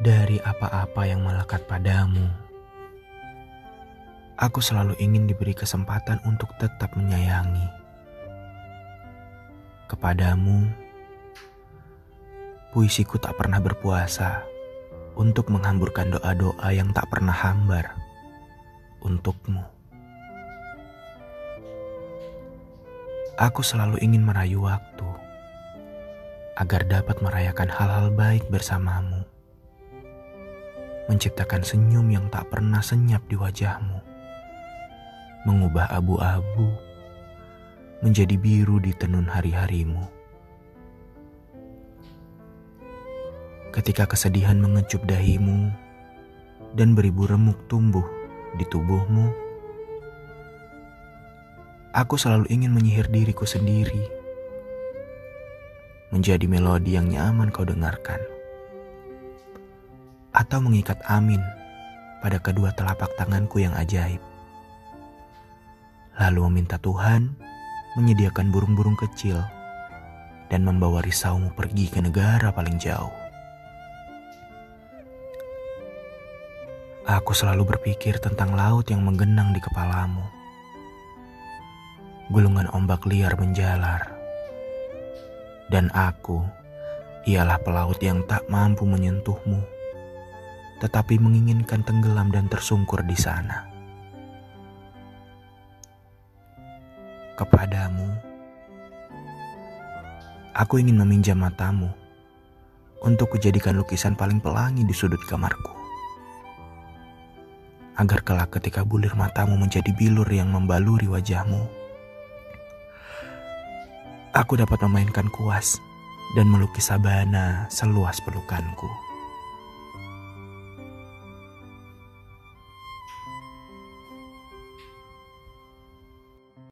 Dari apa-apa yang melekat padamu, aku selalu ingin diberi kesempatan untuk tetap menyayangi. Kepadamu, puisiku tak pernah berpuasa untuk menghamburkan doa-doa yang tak pernah hambar untukmu. Aku selalu ingin merayu waktu agar dapat merayakan hal-hal baik bersamamu menciptakan senyum yang tak pernah senyap di wajahmu, mengubah abu-abu menjadi biru di tenun hari-harimu. Ketika kesedihan mengecup dahimu dan beribu remuk tumbuh di tubuhmu, aku selalu ingin menyihir diriku sendiri menjadi melodi yang nyaman kau dengarkan atau mengikat amin pada kedua telapak tanganku yang ajaib. Lalu meminta Tuhan menyediakan burung-burung kecil dan membawa risaumu pergi ke negara paling jauh. Aku selalu berpikir tentang laut yang menggenang di kepalamu. Gulungan ombak liar menjalar. Dan aku ialah pelaut yang tak mampu menyentuhmu tetapi menginginkan tenggelam dan tersungkur di sana. Kepadamu, aku ingin meminjam matamu untuk kujadikan lukisan paling pelangi di sudut kamarku. Agar kelak ketika bulir matamu menjadi bilur yang membaluri wajahmu, aku dapat memainkan kuas dan melukis sabana seluas pelukanku.